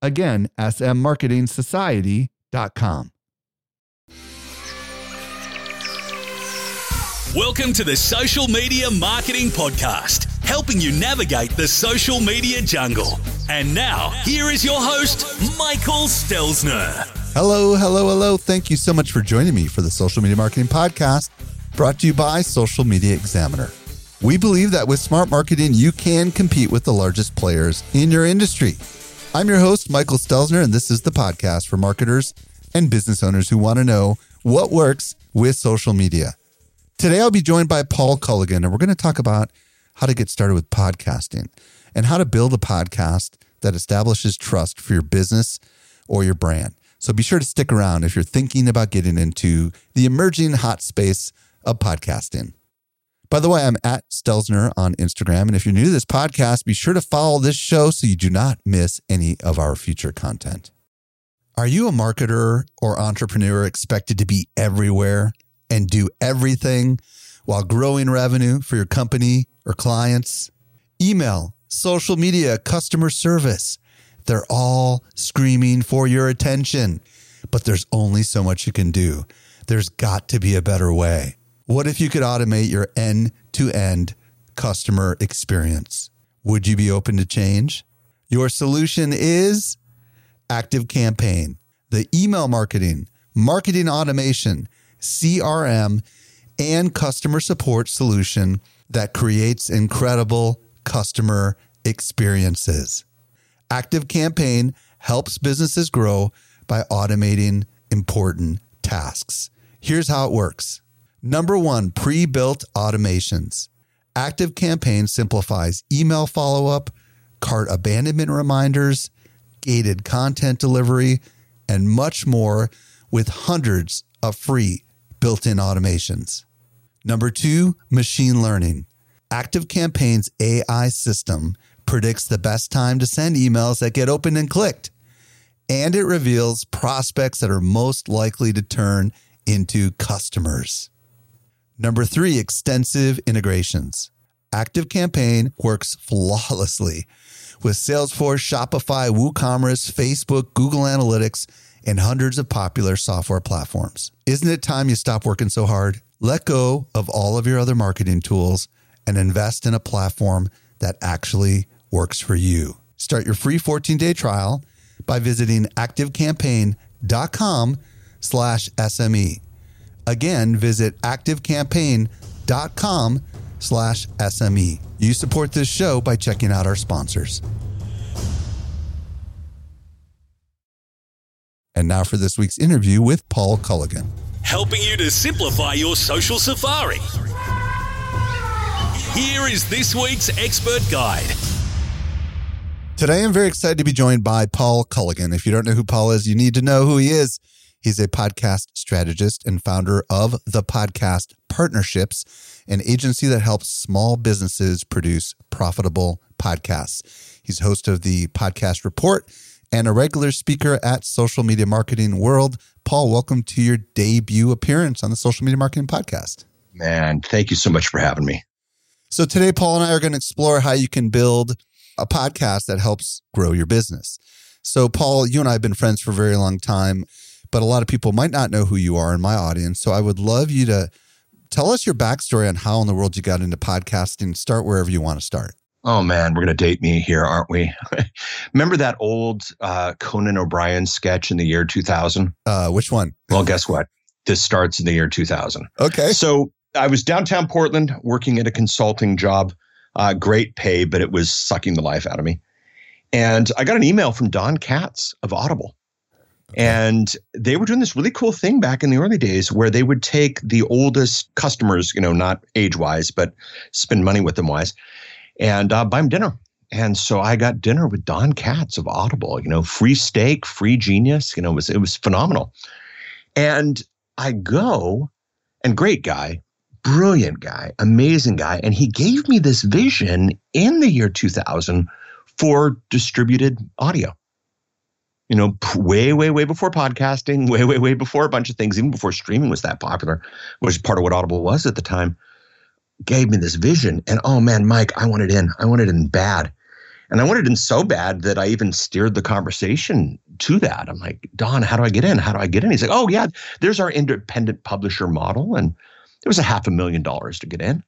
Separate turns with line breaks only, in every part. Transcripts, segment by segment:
Again, smmarketingsociety.com.
Welcome to the Social Media Marketing Podcast, helping you navigate the social media jungle. And now, here is your host, Michael Stelzner.
Hello, hello, hello. Thank you so much for joining me for the Social Media Marketing Podcast, brought to you by Social Media Examiner. We believe that with smart marketing, you can compete with the largest players in your industry. I'm your host, Michael Stelzner, and this is the podcast for marketers and business owners who want to know what works with social media. Today, I'll be joined by Paul Colligan, and we're going to talk about how to get started with podcasting and how to build a podcast that establishes trust for your business or your brand. So be sure to stick around if you're thinking about getting into the emerging hot space of podcasting. By the way, I'm at Stelzner on Instagram. And if you're new to this podcast, be sure to follow this show so you do not miss any of our future content. Are you a marketer or entrepreneur expected to be everywhere and do everything while growing revenue for your company or clients? Email, social media, customer service. They're all screaming for your attention, but there's only so much you can do. There's got to be a better way. What if you could automate your end to end customer experience? Would you be open to change? Your solution is Active Campaign, the email marketing, marketing automation, CRM, and customer support solution that creates incredible customer experiences. Active Campaign helps businesses grow by automating important tasks. Here's how it works. Number one, pre built automations. Active Campaign simplifies email follow up, cart abandonment reminders, gated content delivery, and much more with hundreds of free built in automations. Number two, machine learning. Active Campaign's AI system predicts the best time to send emails that get opened and clicked, and it reveals prospects that are most likely to turn into customers. Number three, extensive integrations. Active Campaign works flawlessly with Salesforce, Shopify, WooCommerce, Facebook, Google Analytics, and hundreds of popular software platforms. Isn't it time you stop working so hard? Let go of all of your other marketing tools and invest in a platform that actually works for you. Start your free 14-day trial by visiting activecampaign.com slash SME. Again, visit activecampaign.com slash SME. You support this show by checking out our sponsors. And now for this week's interview with Paul Colligan.
Helping you to simplify your social safari. Here is this week's expert guide.
Today, I'm very excited to be joined by Paul Colligan. If you don't know who Paul is, you need to know who he is. He's a podcast strategist and founder of the Podcast Partnerships, an agency that helps small businesses produce profitable podcasts. He's host of the Podcast Report and a regular speaker at Social Media Marketing World. Paul, welcome to your debut appearance on the Social Media Marketing Podcast.
Man, thank you so much for having me.
So, today, Paul and I are going to explore how you can build a podcast that helps grow your business. So, Paul, you and I have been friends for a very long time, but a lot of people might not know who you are in my audience. So, I would love you to tell us your backstory on how in the world you got into podcasting. Start wherever you want to start.
Oh man, we're gonna date me here, aren't we? Remember that old uh, Conan O'Brien sketch in the year 2000?
Uh, which one?
Well, guess what? This starts in the year 2000.
Okay.
So I was downtown Portland working at a consulting job. Uh, great pay, but it was sucking the life out of me. And I got an email from Don Katz of Audible. And they were doing this really cool thing back in the early days where they would take the oldest customers, you know, not age wise, but spend money with them wise, and uh, buy them dinner. And so I got dinner with Don Katz of Audible, you know, free steak, free genius, you know, it was it was phenomenal. And I go, and great guy, brilliant guy, amazing guy. And he gave me this vision in the year 2000 for distributed audio. You know, way, way, way before podcasting, way, way, way before a bunch of things, even before streaming was that popular, which is part of what Audible was at the time, gave me this vision. And oh man, Mike, I wanted in. I wanted in bad. And I wanted in so bad that I even steered the conversation to that. I'm like, Don, how do I get in? How do I get in? He's like, oh, yeah, there's our independent publisher model. And it was a half a million dollars to get in.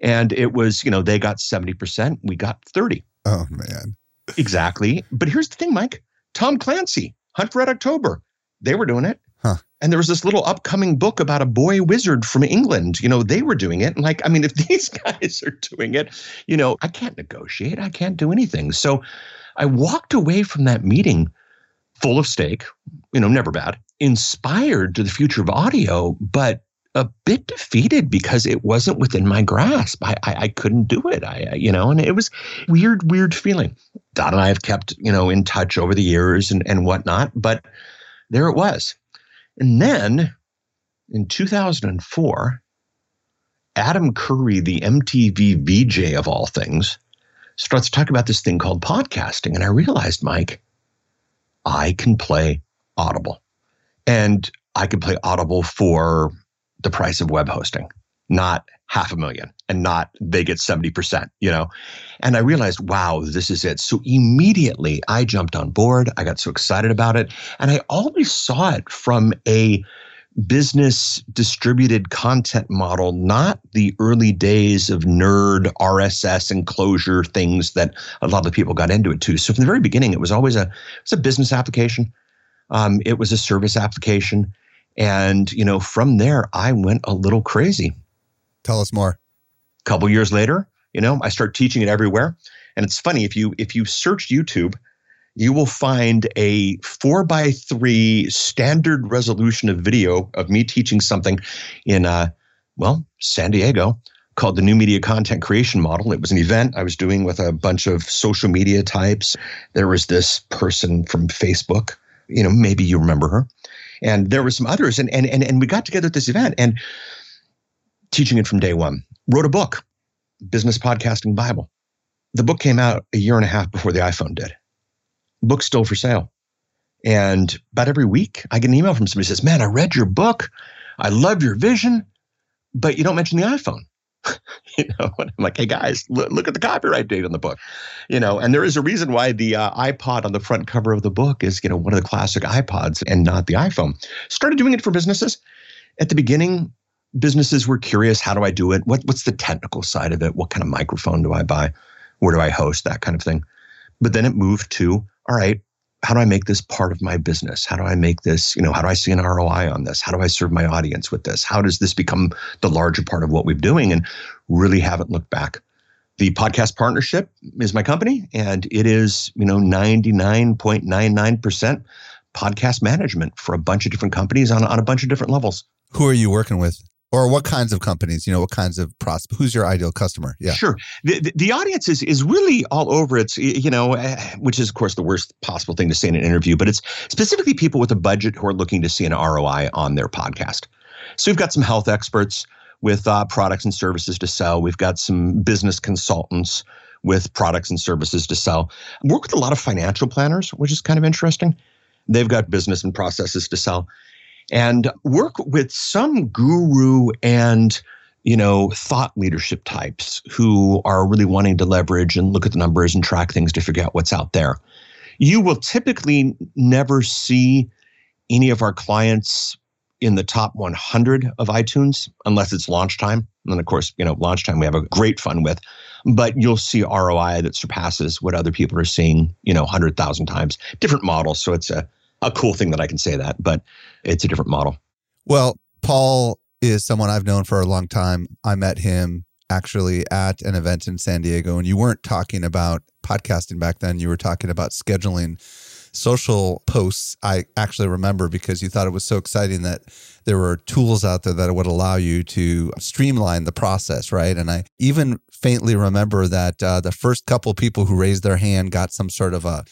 And it was, you know, they got 70%, we got 30.
Oh, man.
Exactly. But here's the thing, Mike Tom Clancy, Hunt for Red October, they were doing it.
Huh.
And there was this little upcoming book about a boy wizard from England. You know, they were doing it. And like, I mean, if these guys are doing it, you know, I can't negotiate. I can't do anything. So I walked away from that meeting full of steak, you know, never bad, inspired to the future of audio, but a bit defeated because it wasn't within my grasp. I, I, I couldn't do it. I, you know, and it was weird, weird feeling. Don and I have kept, you know, in touch over the years and, and whatnot, but there it was. And then in 2004, Adam Curry, the MTV VJ of all things, starts talking about this thing called podcasting. And I realized, Mike, I can play Audible. And I can play Audible for the price of web hosting, not half a million and not they get 70%, you know? And I realized, wow, this is it. So immediately I jumped on board. I got so excited about it. And I always saw it from a business distributed content model, not the early days of nerd RSS enclosure things that a lot of people got into it too. So from the very beginning, it was always a it's a business application. Um, it was a service application. And, you know, from there, I went a little crazy.
Tell us more.
A couple years later, you know, I start teaching it everywhere. And it's funny if you if you search YouTube, you will find a four by three standard resolution of video of me teaching something in uh, well, San Diego called the New Media Content Creation Model. It was an event I was doing with a bunch of social media types. There was this person from Facebook, you know, maybe you remember her and there were some others and and and, and we got together at this event and teaching it from day one wrote a book business podcasting bible. The book came out a year and a half before the iphone did. Book still for sale. And about every week i get an email from somebody says man i read your book. I love your vision but you don't mention the iphone you know, and I'm like, hey guys, look, look, at the copyright date on the book, you know, and there is a reason why the uh, iPod on the front cover of the book is, you know, one of the classic iPods and not the iPhone. Started doing it for businesses. At the beginning, businesses were curious, how do I do it? What, what's the technical side of it? What kind of microphone do I buy? Where do I host? That kind of thing. But then it moved to, all right, how do I make this part of my business? How do I make this, you know, how do I see an ROI on this? How do I serve my audience with this? How does this become the larger part of what we're doing? And really haven't looked back. The podcast partnership is my company, and it is, you know, 99.99% podcast management for a bunch of different companies on, on a bunch of different levels.
Who are you working with? Or what kinds of companies you know what kinds of prospects who's your ideal customer?
Yeah. Sure. The, the, the, audience is is really all over. It's you know eh, which is of course the worst possible thing to say in an interview but it's specifically people with a budget who are looking to see an roi on their podcast. So we've got some health experts with uh, products and services to sell. We've got some business consultants with products and services to sell. Work with a lot of financial planners which is kind of interesting. They've got business and processes to sell and work with some guru and you know thought leadership types who are really wanting to leverage and look at the numbers and track things to figure out what's out there you will typically never see any of our clients in the top 100 of iTunes unless it's launch time. And then, of course, you know, launch time we have a great fun with, but you'll see ROI that surpasses what other people are seeing, you know, 100,000 times. Different models. So it's a, a cool thing that I can say that, but it's a different model.
Well, Paul is someone I've known for a long time. I met him actually at an event in San Diego, and you weren't talking about podcasting back then. You were talking about scheduling social posts, I actually remember because you thought it was so exciting that there were tools out there that would allow you to streamline the process, right? And I even faintly remember that uh, the first couple people who raised their hand got some sort of a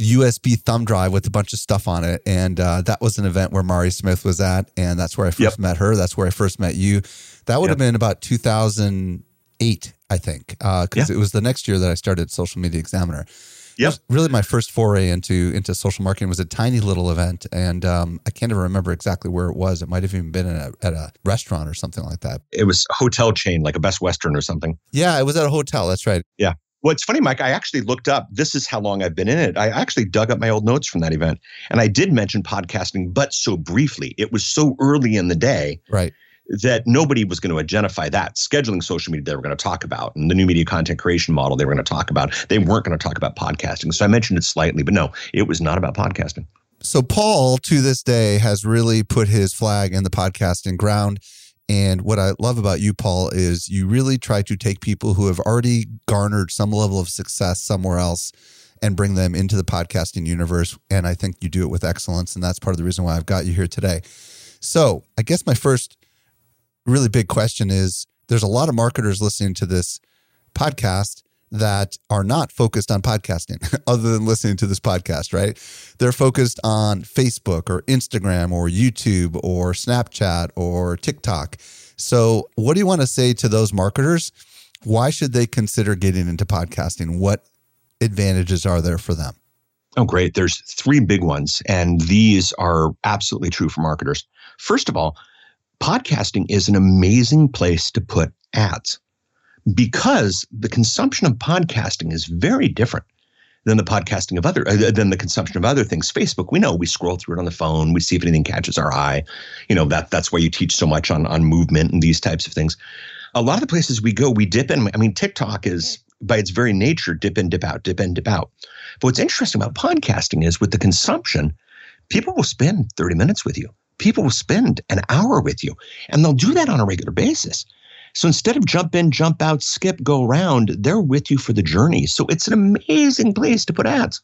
USB thumb drive with a bunch of stuff on it. And uh, that was an event where Mari Smith was at. And that's where I first
Yep.
met her. That's where I first met you. That would have been about 2008, I think, because
Yeah.
it was the next year that I started Social Media Examiner.
Yep.
really my first foray into into social marketing was a tiny little event, and um, I can't even remember exactly where it was. It might have even been at a, at a restaurant or something like that.
It was a hotel chain, like a Best Western or something.
Yeah, it was at a hotel. That's right.
Well, it's funny, Mike. I actually looked up. This is how long I've been in it. I actually dug up my old notes from that event, and I did mention podcasting, but so briefly. It was so early in the day
Right.
that nobody was going to identify that. Scheduling social media, they were going to talk about, and the new media content creation model, they were going to talk about. They weren't going to talk about podcasting. So I mentioned it slightly, but no, it was not about podcasting.
So Paul, to this day, has really put his flag in the podcasting ground. And what I love about you, Paul, is you really try to take people who have already garnered some level of success somewhere else and bring them into the podcasting universe. And I think you do it with excellence. And that's part of the reason why I've got you here today. So I guess my first really big question is there's a lot of marketers listening to this podcast that are not focused on podcasting other than listening to this podcast, right? They're focused on Facebook or Instagram or YouTube or Snapchat or TikTok. So, what do you want to say to those marketers? Why should they consider getting into podcasting? What advantages are there for them?
Oh, great. There's three big ones, and these are absolutely true for marketers. First of all, podcasting is an amazing place to put ads because the consumption of podcasting is very different than the podcasting of other uh, than the consumption of other things. Facebook, we know we scroll through it on the phone, we see if anything catches our eye. You know that that's why you teach so much on on movement and these types of things. A lot of the places we go, we dip in. I mean, TikTok is by its very nature dip in, dip out, dip in, dip out. But what's interesting about podcasting is with the consumption, people will spend 30 minutes with you. People will spend an hour with you, and they'll do that on a regular basis. So instead of jump in, jump out, skip, go around, they're with you for the journey. So it's an amazing place to put ads.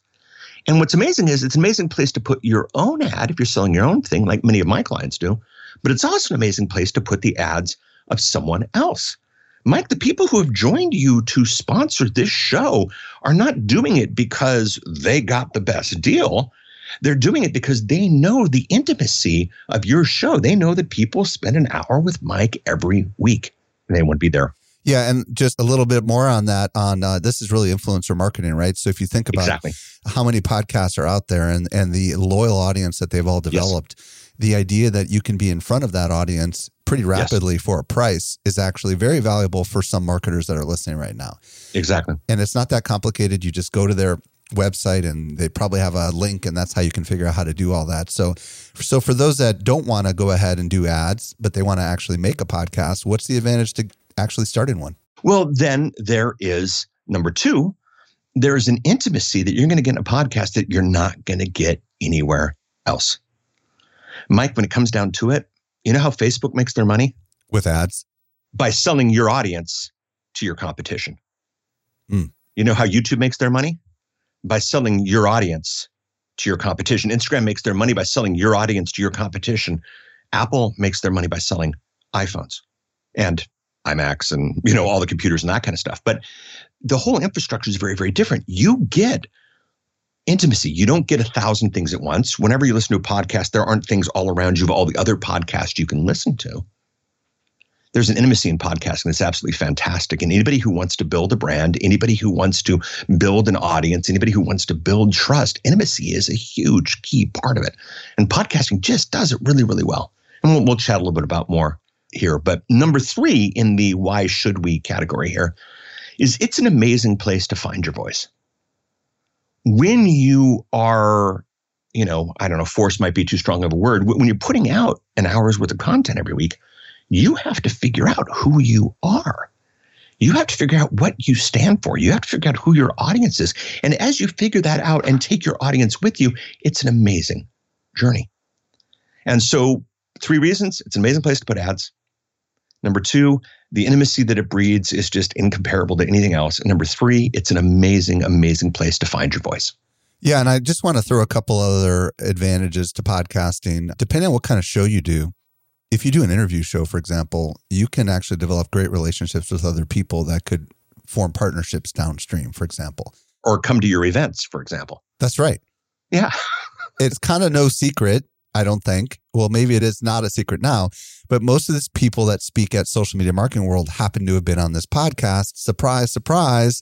And what's amazing is it's an amazing place to put your own ad if you're selling your own thing, like many of my clients do. But it's also an amazing place to put the ads of someone else. Mike, the people who have joined you to sponsor this show are not doing it because they got the best deal. They're doing it because they know the intimacy of your show. They know that people spend an hour with Mike every week they to be there.
Yeah, and just a little bit more on that. On uh, this is really influencer marketing, right? So if you think about
Exactly.
how many podcasts are out there and and the loyal audience that they've all developed, the idea that you can be in front of that audience pretty rapidly for a price is actually very valuable for some marketers that are listening right now.
Exactly.
And it's not that complicated. You just go to their website and they probably have a link and that's how you can figure out how to do all that. So so for those that don't want to go ahead and do ads, but they want to actually make a podcast, what's the advantage to actually starting one?
Well, then there is number two, there is an intimacy that you're going to get in a podcast that you're not going to get anywhere else. Mike, when it comes down to it, you know how Facebook makes their money?
With ads?
By selling your audience to your competition.
Mm.
You know how YouTube makes their money? By selling your audience to your competition. Instagram makes their money by selling your audience to your competition. Apple makes their money by selling iPhones and iMacs and you know all the computers and that kind of stuff. But the whole infrastructure is very, very different. You get intimacy. You don't get a thousand things at once. Whenever you listen to a podcast, there aren't things all around you of all the other podcasts you can listen to. There's an intimacy in podcasting that's absolutely fantastic. And anybody who wants to build a brand, anybody who wants to build an audience, anybody who wants to build trust, intimacy is a huge key part of it. And podcasting just does it really, really well. And we'll, we'll chat a little bit about more here. But number three in the why should we category here is it's an amazing place to find your voice. When you are, you know, I don't know, force might be too strong of a word. When you're putting out an hour's worth of content every week, you have to figure out who you are. You have to figure out what you stand for. You have to figure out who your audience is. And as you figure that out and take your audience with you, it's an amazing journey. And so, three reasons it's an amazing place to put ads. Number two, the intimacy that it breeds is just incomparable to anything else. And number three, it's an amazing, amazing place to find your voice.
Yeah, and I just want to throw a couple other advantages to podcasting. Depending on what kind of show you do, if you do an interview show, for example, you can actually develop great relationships with other people that could form partnerships downstream, for example.
Or come to your events, for example.
That's right.
Yeah.
it's kind of no secret, I don't think. Well, maybe it is not a secret now, but most of these people that speak at social media marketing world happen to have been on this podcast. Surprise, surprise,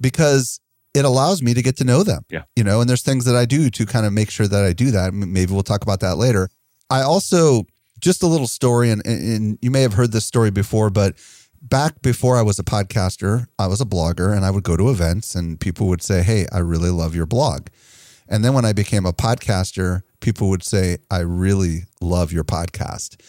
because it allows me to get to know them.
Yeah.
You know, and there's things that I do to kind of make sure that I do that. Maybe we'll talk about that later. I also just a little story, and, and you may have heard this story before, but back before I was a podcaster, I was a blogger and I would go to events and people would say, Hey, I really love your blog. And then when I became a podcaster, people would say, I really love your podcast.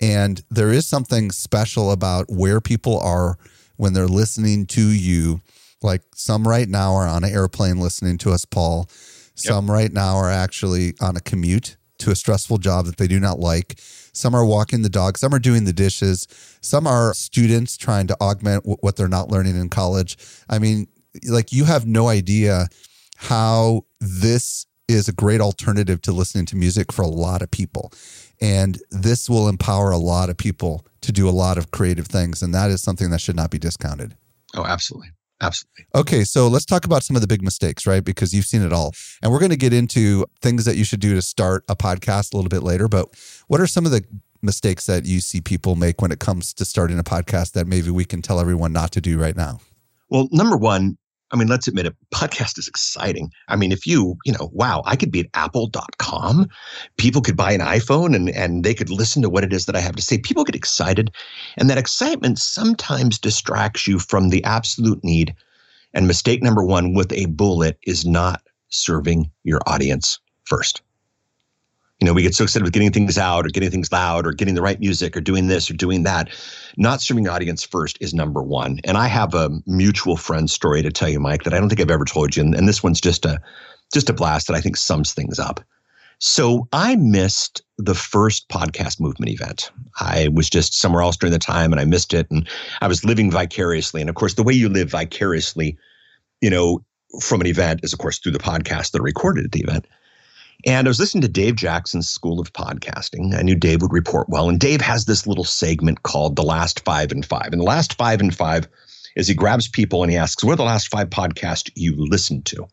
And there is something special about where people are when they're listening to you. Like some right now are on an airplane listening to us, Paul. Some yep. right now are actually on a commute to a stressful job that they do not like. Some are walking the dog. Some are doing the dishes. Some are students trying to augment w- what they're not learning in college. I mean, like you have no idea how this is a great alternative to listening to music for a lot of people. And this will empower a lot of people to do a lot of creative things. And that is something that should not be discounted.
Oh, absolutely. Absolutely.
Okay, so let's talk about some of the big mistakes, right? Because you've seen it all. And we're going to get into things that you should do to start a podcast a little bit later. But what are some of the mistakes that you see people make when it comes to starting a podcast that maybe we can tell everyone not to do right now?
Well, number one, I mean, let's admit it, podcast is exciting. I mean, if you, you know, wow, I could be at apple.com. People could buy an iPhone and, and they could listen to what it is that I have to say. People get excited. And that excitement sometimes distracts you from the absolute need. And mistake number one with a bullet is not serving your audience first. You know, we get so excited with getting things out or getting things loud or getting the right music or doing this or doing that. Not serving audience first is number one. And I have a mutual friend story to tell you, Mike, that I don't think I've ever told you. And, and this one's just a just a blast that I think sums things up. So I missed the first podcast movement event. I was just somewhere else during the time and I missed it. And I was living vicariously. And of course, the way you live vicariously, you know, from an event is, of course, through the podcast that are recorded at the event. And I was listening to Dave Jackson's School of Podcasting. I knew Dave would report well. And Dave has this little segment called The Last Five and Five. And the last five and five is he grabs people and he asks, What are the last five podcasts you listened to?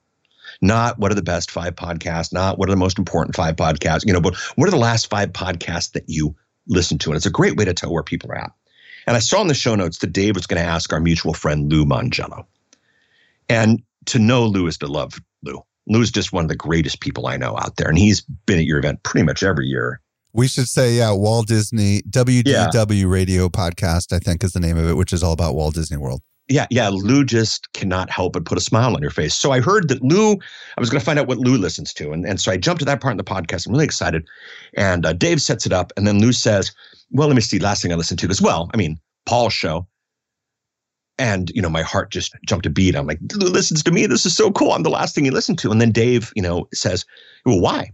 Not what are the best five podcasts, not what are the most important five podcasts, you know, but what are the last five podcasts that you listened to? And it's a great way to tell where people are at. And I saw in the show notes that Dave was going to ask our mutual friend Lou Mongello. And to know Lou is to love Lou. Lou's just one of the greatest people I know out there, and he's been at your event pretty much every year.
We should say, yeah, Walt Disney WDW yeah. Radio Podcast, I think is the name of it, which is all about Walt Disney World.
Yeah, yeah. Lou just cannot help but put a smile on your face. So I heard that Lou, I was going to find out what Lou listens to. And, and so I jumped to that part in the podcast. I'm really excited. And uh, Dave sets it up. And then Lou says, Well, let me see. Last thing I listened to as well. I mean, Paul's show. And, you know, my heart just jumped a beat. I'm like, listens to me. This is so cool. I'm the last thing he listened to. And then Dave, you know, says, well, why?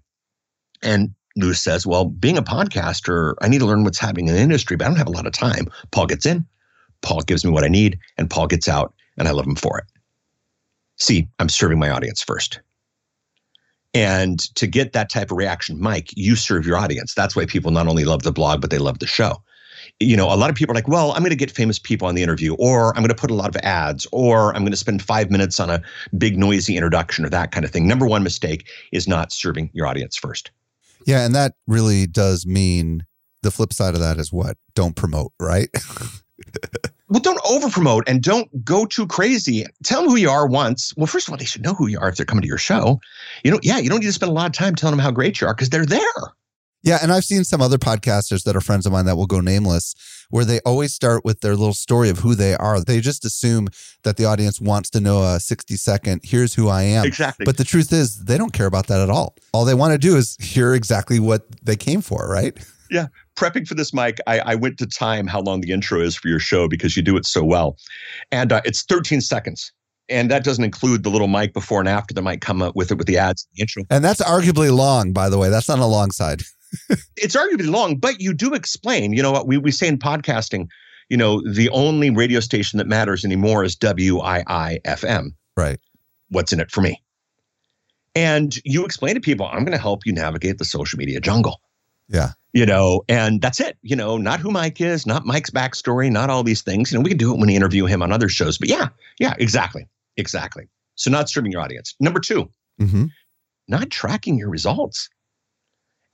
And Lou says, well, being a podcaster, I need to learn what's happening in the industry, but I don't have a lot of time. Paul gets in, Paul gives me what I need, and Paul gets out, and I love him for it. See, I'm serving my audience first. And to get that type of reaction, Mike, you serve your audience. That's why people not only love the blog, but they love the show you know, a lot of people are like, well, I'm going to get famous people on the interview, or I'm going to put a lot of ads, or I'm going to spend five minutes on a big, noisy introduction or that kind of thing. Number one mistake is not serving your audience first.
Yeah. And that really does mean the flip side of that is what? Don't promote, right?
well, don't over promote and don't go too crazy. Tell them who you are once. Well, first of all, they should know who you are if they're coming to your show. You know, yeah, you don't need to spend a lot of time telling them how great you are because they're there.
Yeah, and I've seen some other podcasters that are friends of mine that will go nameless, where they always start with their little story of who they are. They just assume that the audience wants to know a 60 second, here's who I am.
Exactly.
But the truth is, they don't care about that at all. All they want to do is hear exactly what they came for, right?
Yeah. Prepping for this, Mike, I, I went to time how long the intro is for your show because you do it so well. And uh, it's 13 seconds and that doesn't include the little mic before and after that might come up with it with the ads the intro.
And that's arguably long, by the way. That's not a long side.
It's arguably long, but you do explain. You know what we, we say in podcasting, you know, the only radio station that matters anymore is WIIFM.
Right.
What's in it for me? And you explain to people, I'm going to help you navigate the social media jungle.
Yeah.
You know, and that's it. You know, not who Mike is, not Mike's backstory, not all these things. You know, we can do it when we interview him on other shows. But yeah, yeah, exactly. Exactly. So not serving your audience. Number 2
hmm
not tracking your results.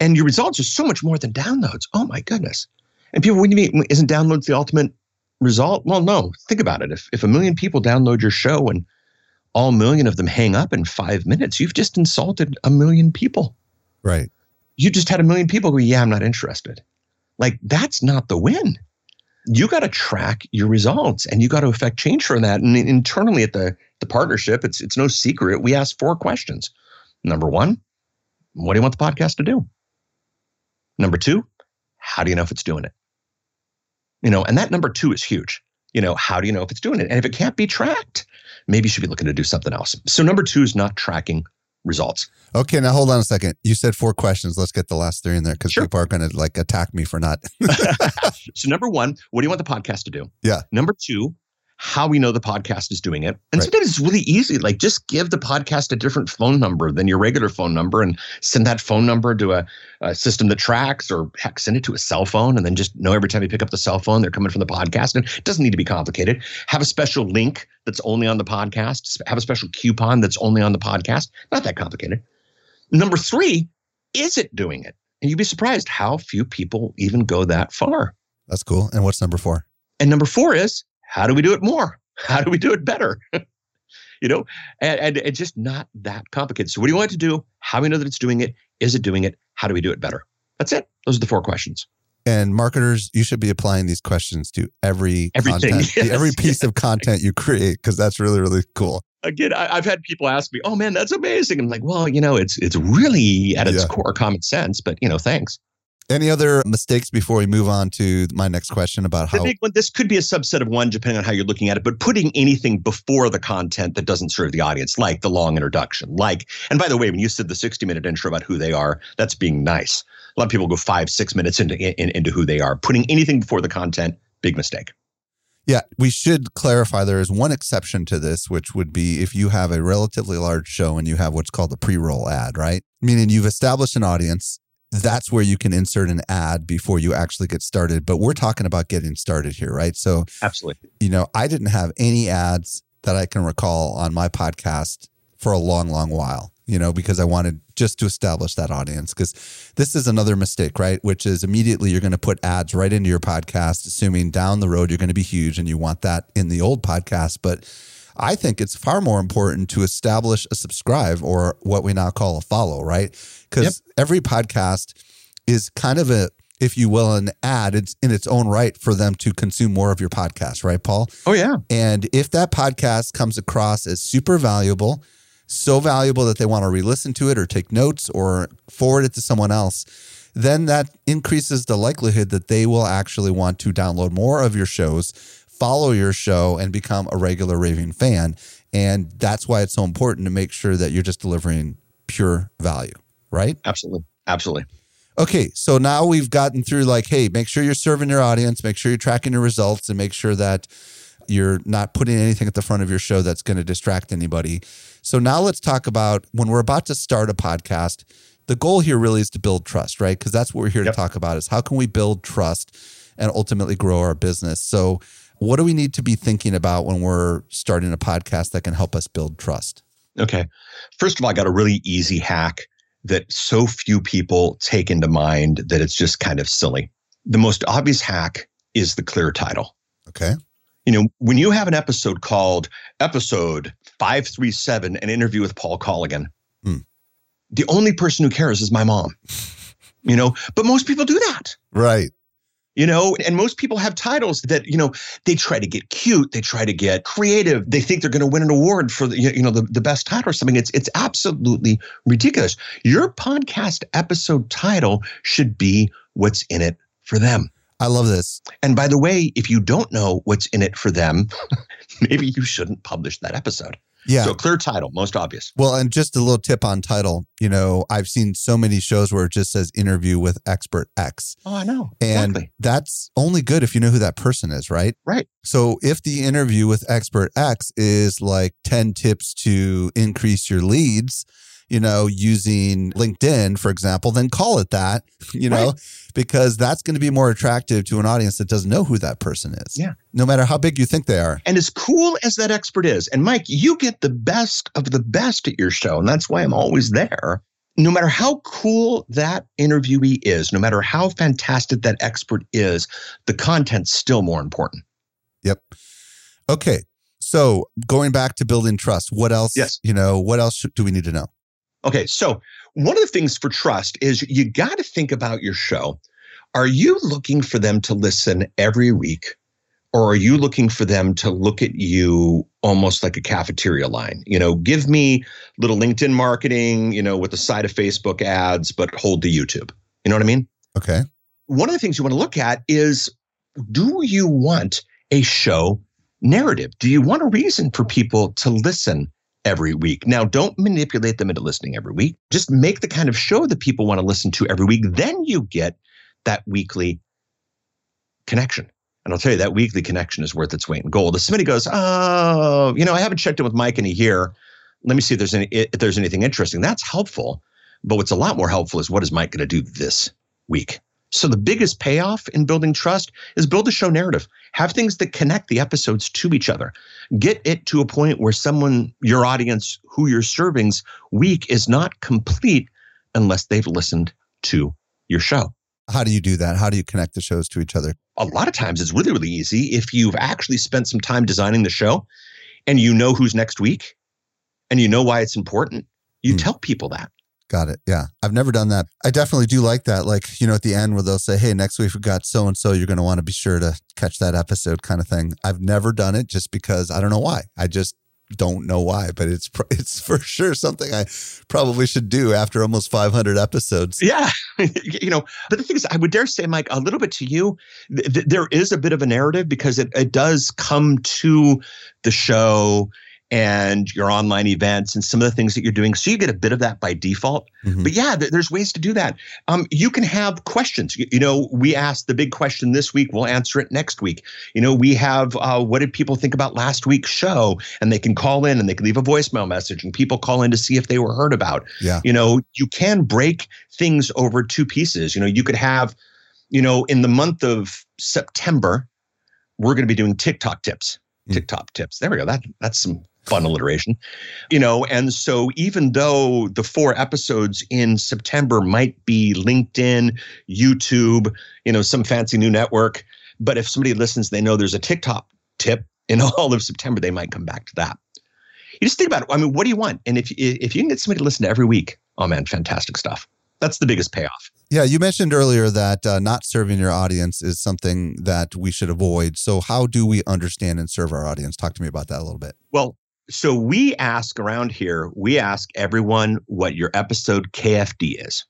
And your results are so much more than downloads. Oh my goodness. And people, when you mean, isn't downloads the ultimate result? Well, no. Think about it. If, if a million people download your show and all million of them hang up in five minutes, you've just insulted a million people.
Right.
You just had a million people go, yeah, I'm not interested. Like, that's not the win. You got to track your results and you got to affect change for that. And internally at the, the partnership, it's, it's no secret. We ask four questions. Number one, what do you want the podcast to do? Number two, how do you know if it's doing it? You know, and that number two is huge. You know, how do you know if it's doing it? And if it can't be tracked, maybe you should be looking to do something else. So number two is not tracking results.
Okay, now hold on a second. You said four questions. Let's get the last three in there because
Sure.
people are going to like attack me for not.
so number one, what do you want the podcast to do?
Yeah.
Number two, how we know the podcast is doing it. And
Right.
sometimes it's really easy. Like just give the podcast a different phone number than your regular phone number and send that phone number to a, a system that tracks or heck, send it to a cell phone and then just know every time you pick up the cell phone, they're coming from the podcast. And it doesn't need to be complicated. Have a special link that's only on the podcast. Have a special coupon that's only on the podcast. Not that complicated. Number three, is it doing it? And you'd be surprised how few people even go that far.
That's cool. And what's number four?
And number four is how do we do it more? How do we do it better? you know, and, and it's just not that complicated. So, what do you want it to do? How do we know that it's doing it? Is it doing it? How do we do it better? That's it. Those are the four questions.
And marketers, you should be applying these questions to every
Everything,
content,
yes,
every piece of content you create because that's really really cool.
Again, I, I've had people ask me, "Oh man, that's amazing." I'm like, "Well, you know, it's it's really at its
Yeah.
core common sense, but you know, thanks."
Any other mistakes before we move on to my next question about
The
how?
big one, this could be a subset of one, depending on how you're looking at it, but putting anything before the content that doesn't serve the audience, like the long introduction, like, and by the way, when you said the 60 minute intro about who they are, that's being nice. A lot of people go five, six minutes into, in, into who they are. Putting anything before the content, big mistake.
Yeah, we should clarify there is one exception to this, which would be if you have a relatively large show and you have what's called a pre roll ad, right? Meaning you've established an audience. That's where you can insert an ad before you actually get started. But we're talking about getting started here, right? So,
Absolutely.
you know, I didn't have any ads that I can recall on my podcast for a long, long while, you know, because I wanted just to establish that audience. Because this is another mistake, right? Which is immediately you're going to put ads right into your podcast, assuming down the road you're going to be huge and you want that in the old podcast. But I think it's far more important to establish a subscribe or what we now call a follow, right? Because every podcast is kind of a, if you will, an ad. It's in its own right for them to consume more of your podcast, right, Paul?
Oh, yeah.
And if that podcast comes across as super valuable, so valuable that they want to re listen to it or take notes or forward it to someone else, then that increases the likelihood that they will actually want to download more of your shows, follow your show, and become a regular raving fan. And that's why it's so important to make sure that you're just delivering pure value, right?
Absolutely. Absolutely.
Okay, so now we've gotten through like, hey, make sure you're serving your audience, make sure you're tracking your results, and make sure that you're not putting anything at the front of your show that's going to distract anybody. So now let's talk about when we're about to start a podcast. The goal here really is to build trust, right? Because that's what we're here
Yep.
to talk about is how can we build trust and ultimately grow our business. So what do we need to be thinking about when we're starting a podcast that can help us build trust?
Okay. First of all, I got a really easy hack that so few people take into mind that it's just kind of silly. The most obvious hack is the clear title.
Okay.
You know, when you have an episode called Episode 537, an interview with Paul Colligan,
Hmm.
the only person who cares is my mom. You know, but most people do that.
Right.
You know, and most people have titles that, you know, they try to get cute, they try to get creative, they think they're going to win an award for the, you know, the, the best title or something. It's it's absolutely ridiculous. Your podcast episode title should be what's in it for them.
I love this.
And by the way, if you don't know what's in it for them, maybe you shouldn't publish that episode.
Yeah.
So clear title, most obvious.
Well, and just a little tip on title. You know, I've seen so many shows where it just says interview with expert X.
Oh, I know.
And
exactly.
that's only good if you know who that person is, right?
Right.
So if the interview with expert X is like 10 tips to increase your leads, you know, using LinkedIn, for example, then call it that, you know, right. because that's going to be more attractive to an audience that doesn't know who that person is.
Yeah.
No matter how big you think they are.
And as cool as that expert is, and Mike, you get the best of the best at your show. And that's why I'm always there. No matter how cool that interviewee is, no matter how fantastic that expert is, the content's still more important.
Yep. Okay. So going back to building trust, what else?
Yes.
You know, what else do we need to know?
Okay. So one of the things for trust is you got to think about your show. Are you looking for them to listen every week? Or are you looking for them to look at you almost like a cafeteria line? You know, give me little LinkedIn marketing, you know, with the side of Facebook ads, but hold the YouTube. You know what I mean?
Okay.
One of the things you want to look at is do you want a show narrative? Do you want a reason for people to listen every week? Now, don't manipulate them into listening every week. Just make the kind of show that people want to listen to every week. Then you get that weekly connection. And I'll tell you, that weekly connection is worth its weight in gold. If somebody goes, oh, you know, I haven't checked in with Mike in a year. Let me see if there's any if there's anything interesting. That's helpful. But what's a lot more helpful is what is Mike going to do this week? So the biggest payoff in building trust is build a show narrative. Have things that connect the episodes to each other. Get it to a point where someone, your audience, who you're serving's week is not complete unless they've listened to your show.
How do you do that? How do you connect the shows to each other?
A lot of times it's really, really easy if you've actually spent some time designing the show and you know who's next week and you know why it's important. You hmm. tell people that.
Got it. Yeah. I've never done that. I definitely do like that. Like, you know, at the end where they'll say, Hey, next week we've got so and so, you're going to want to be sure to catch that episode kind of thing. I've never done it just because I don't know why. I just don't know why, but it's it's for sure something I probably should do after almost 500 episodes.
Yeah, you know, but the thing is, I would dare say, Mike, a little bit to you, th- there is a bit of a narrative because it it does come to the show and your online events and some of the things that you're doing. So you get a bit of that by default. Mm-hmm. But yeah, th- there's ways to do that. Um, you can have questions. You, you, know, we asked the big question this week. We'll answer it next week. You know, we have uh, what did people think about last week's show? And they can call in and they can leave a voicemail message and people call in to see if they were heard about.
Yeah.
You know, you can break things over two pieces. You know, you could have, you know, in the month of September, we're going to be doing TikTok tips. Mm. TikTok tips. There we go. That that's some fun alliteration you know and so even though the four episodes in september might be linkedin youtube you know some fancy new network but if somebody listens they know there's a tiktok tip in all of september they might come back to that you just think about it i mean what do you want and if, if you can get somebody to listen to every week oh man fantastic stuff that's the biggest payoff
yeah, you mentioned earlier that uh, not serving your audience is something that we should avoid. So, how do we understand and serve our audience? Talk to me about that a little bit.
Well, so we ask around here, we ask everyone what your episode KFD is.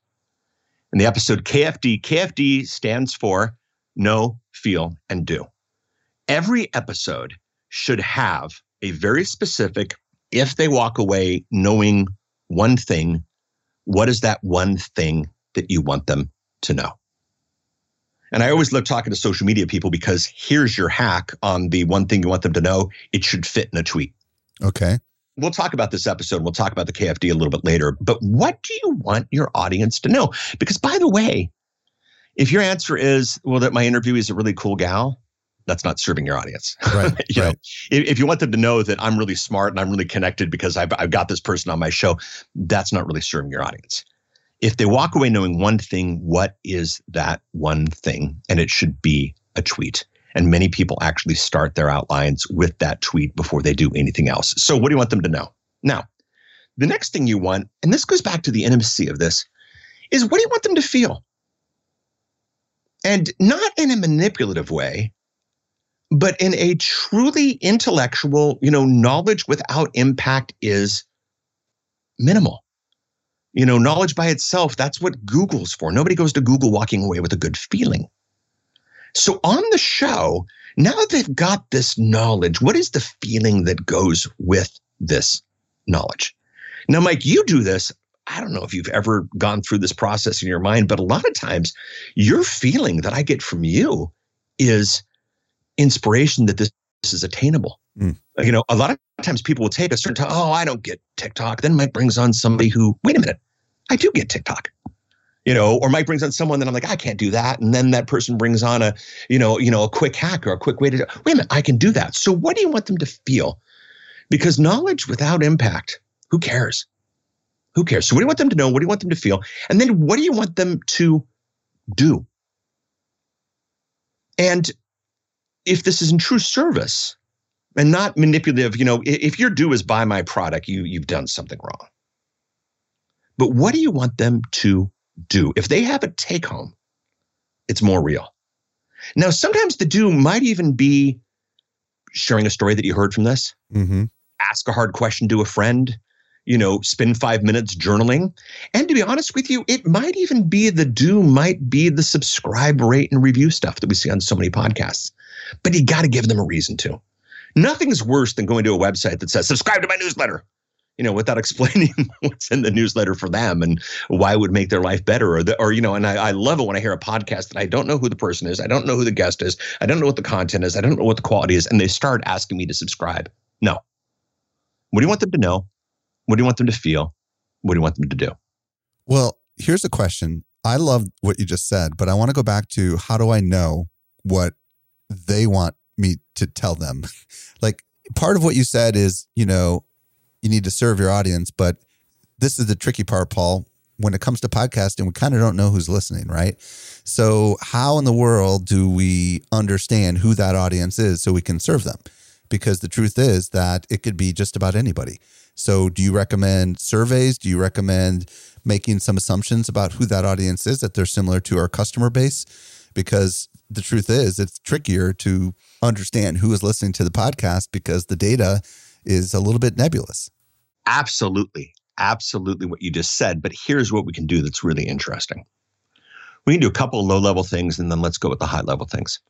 And the episode KFD, KFD stands for know, feel, and do. Every episode should have a very specific, if they walk away knowing one thing, what is that one thing that you want them to know? And I always love talking to social media people because here's your hack on the one thing you want them to know. It should fit in a tweet.
Okay.
We'll talk about this episode. We'll talk about the KFD a little bit later. But what do you want your audience to know? Because, by the way, if your answer is, well, that my interview is a really cool gal, that's not serving your audience.
Right.
you
right.
know, if, if, you want them to know that I'm really smart and I'm really connected because I've, I've got this person on my show, that's not really serving your audience. If they walk away knowing one thing, what is that one thing? And it should be a tweet. And many people actually start their outlines with that tweet before they do anything else. So, what do you want them to know? Now, the next thing you want, and this goes back to the intimacy of this, is what do you want them to feel? And not in a manipulative way, but in a truly intellectual, you know, knowledge without impact is minimal. You know, knowledge by itself, that's what Google's for. Nobody goes to Google walking away with a good feeling. So on the show, now they've got this knowledge. What is the feeling that goes with this knowledge? Now, Mike, you do this. I don't know if you've ever gone through this process in your mind, but a lot of times your feeling that I get from you is inspiration that this, this is attainable. Mm. You know, a lot of times people will take a certain time, oh, I don't get TikTok. Then Mike brings on somebody who, wait a minute, I do get TikTok. You know, or Mike brings on someone that I'm like, I can't do that. And then that person brings on a, you know, you know, a quick hack or a quick way to wait a minute, I can do that. So what do you want them to feel? Because knowledge without impact, who cares? Who cares? So what do you want them to know? What do you want them to feel? And then what do you want them to do? And if this is in true service and not manipulative, you know, if your do is buy my product, you you've done something wrong. But what do you want them to do? If they have a take home, it's more real. Now, sometimes the do might even be sharing a story that you heard from this, mm-hmm. ask a hard question to a friend, you know, spend five minutes journaling. And to be honest with you, it might even be the do, might be the subscribe, rate, and review stuff that we see on so many podcasts. But you got to give them a reason to. Nothing's worse than going to a website that says, subscribe to my newsletter, you know, without explaining what's in the newsletter for them and why would make their life better. Or, the, or you know, and I, I love it when I hear a podcast that I don't know who the person is, I don't know who the guest is, I don't know what the content is, I don't know what the quality is, and they start asking me to subscribe. No. What do you want them to know? What do you want them to feel? What do you want them to do?
Well, here's a question. I love what you just said, but I want to go back to how do I know what they want me to tell them? like part of what you said is, you know, you need to serve your audience, but this is the tricky part, Paul. When it comes to podcasting, we kind of don't know who's listening, right? So, how in the world do we understand who that audience is so we can serve them? Because the truth is that it could be just about anybody. So, do you recommend surveys? Do you recommend making some assumptions about who that audience is, that they're similar to our customer base? Because the truth is, it's trickier to understand who is listening to the podcast because the data is a little bit nebulous.
Absolutely. Absolutely what you just said. But here's what we can do that's really interesting. We can do a couple low level things and then let's go with the high level things.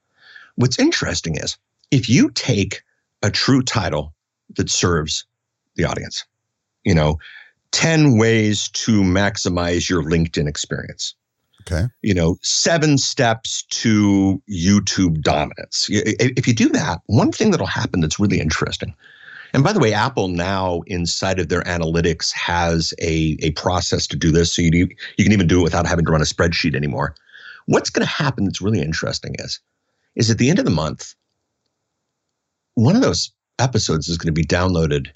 What's interesting is if you take a true title that serves the audience. You know, 10 ways to maximize your LinkedIn experience.
Okay.
You know, seven steps to YouTube dominance. If you do that, one thing that'll happen that's really interesting. And by the way, Apple now inside of their analytics has a, a process to do this. So you, you can even do it without having to run a spreadsheet anymore. What's going to happen that's really interesting is, is at the end of the month, one of those episodes is going to be downloaded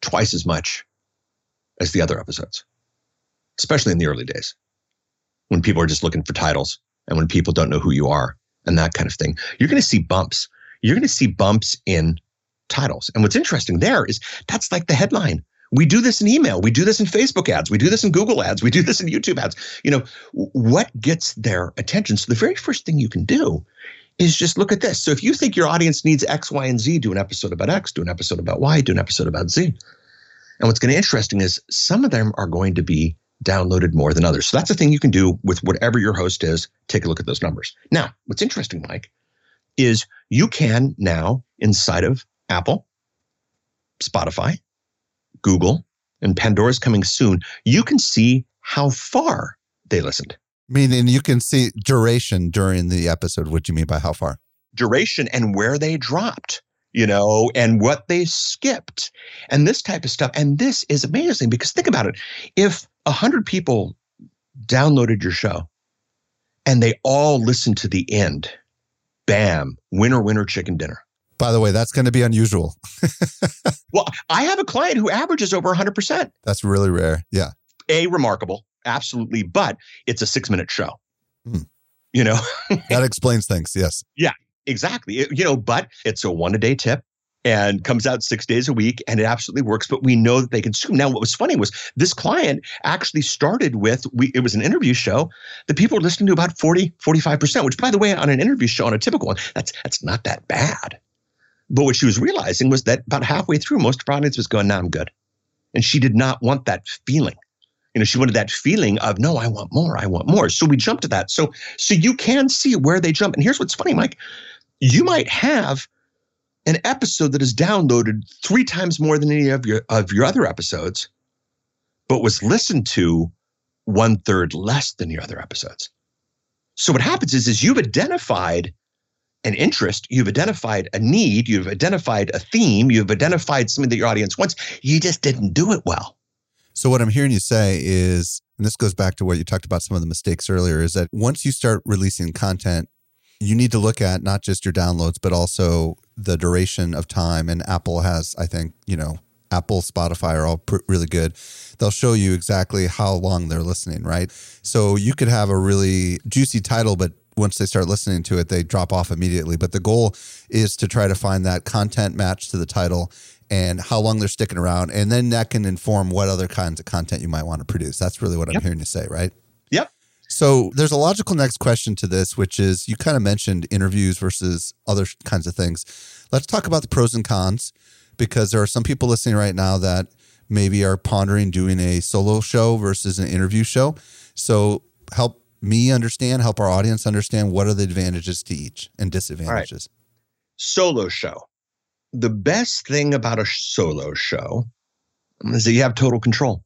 twice as much as the other episodes, especially in the early days when people are just looking for titles and when people don't know who you are and that kind of thing. You're going to see bumps. You're going to see bumps in titles. And what's interesting there is that's like the headline. We do this in email. We do this in Facebook ads. We do this in Google ads. We do this in YouTube ads. You know, what gets their attention? So the very first thing you can do is just look at this. So if you think your audience needs X, Y, and Z, do an episode about X, do an episode about Y, do an episode about Z. And what's going to be interesting is some of them are going to be downloaded more than others. So that's the thing you can do with whatever your host is. Take a look at those numbers. Now, what's interesting, Mike, is you can now inside of Apple, Spotify, Google, and Pandora's coming soon. You can see how far they listened.
Meaning you can see duration during the episode. What do you mean by how far?
Duration and where they dropped, you know, and what they skipped and this type of stuff. And this is amazing because think about it. If a hundred people downloaded your show and they all listened to the end, bam, winner, winner, chicken dinner.
By the way, that's going to be unusual.
well, I have a client who averages over 100%.
That's really rare. Yeah.
A, remarkable absolutely. But it's a six minute show. Hmm. You know,
that explains things. Yes.
Yeah, exactly. It, you know, but it's a one a day tip and comes out six days a week and it absolutely works but we know that they consume now what was funny was this client actually started with we it was an interview show that people were listening to about 40 45% which by the way on an interview show on a typical one that's that's not that bad but what she was realizing was that about halfway through most of her audience was going now i'm good. And she did not want that feeling. You know she wanted that feeling of no i want more i want more. So we jumped to that. So so you can see where they jump. And here's what's funny mike. You might have an episode that is downloaded three times more than any of your of your other episodes but was listened to one third less than your other episodes. So what happens is is you've identified an interest, you've identified a need, you've identified a theme, you've identified something that your audience wants. You just didn't do it well.
So, what I'm hearing you say is, and this goes back to what you talked about some of the mistakes earlier, is that once you start releasing content, you need to look at not just your downloads, but also the duration of time. And Apple has, I think, you know, Apple, Spotify are all pr- really good. They'll show you exactly how long they're listening, right? So you could have a really juicy title, but once they start listening to it, they drop off immediately. But the goal is to try to find that content match to the title and how long they're sticking around. And then that can inform what other kinds of content you might want to produce. That's really what
Yep.
I'm hearing you say, right?
Yep.
So there's a logical next question to this, which is you kind of mentioned interviews versus other kinds of things. Let's talk about the pros and cons because there are some people listening right now that maybe are pondering doing a solo show versus an interview show. So help me understand, help our audience understand what are the advantages to each and disadvantages.
Solo show. The best thing about a solo show is that you have total control.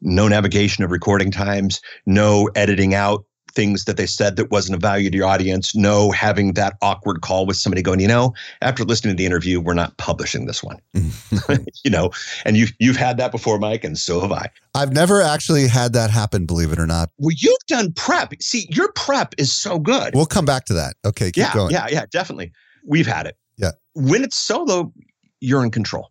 No navigation of recording times, no editing out things that they said that wasn't of value to your audience, no having that awkward call with somebody going, you know, after listening to the interview, we're not publishing this one. you know, and you've you've had that before, Mike, and so have I.
I've never actually had that happen, believe it or not.
Well, you've done prep. See, your prep is so good.
We'll come back to that. Okay, keep
yeah,
going.
yeah, yeah, definitely. We've had it.
Yeah.
When it's solo, you're in control.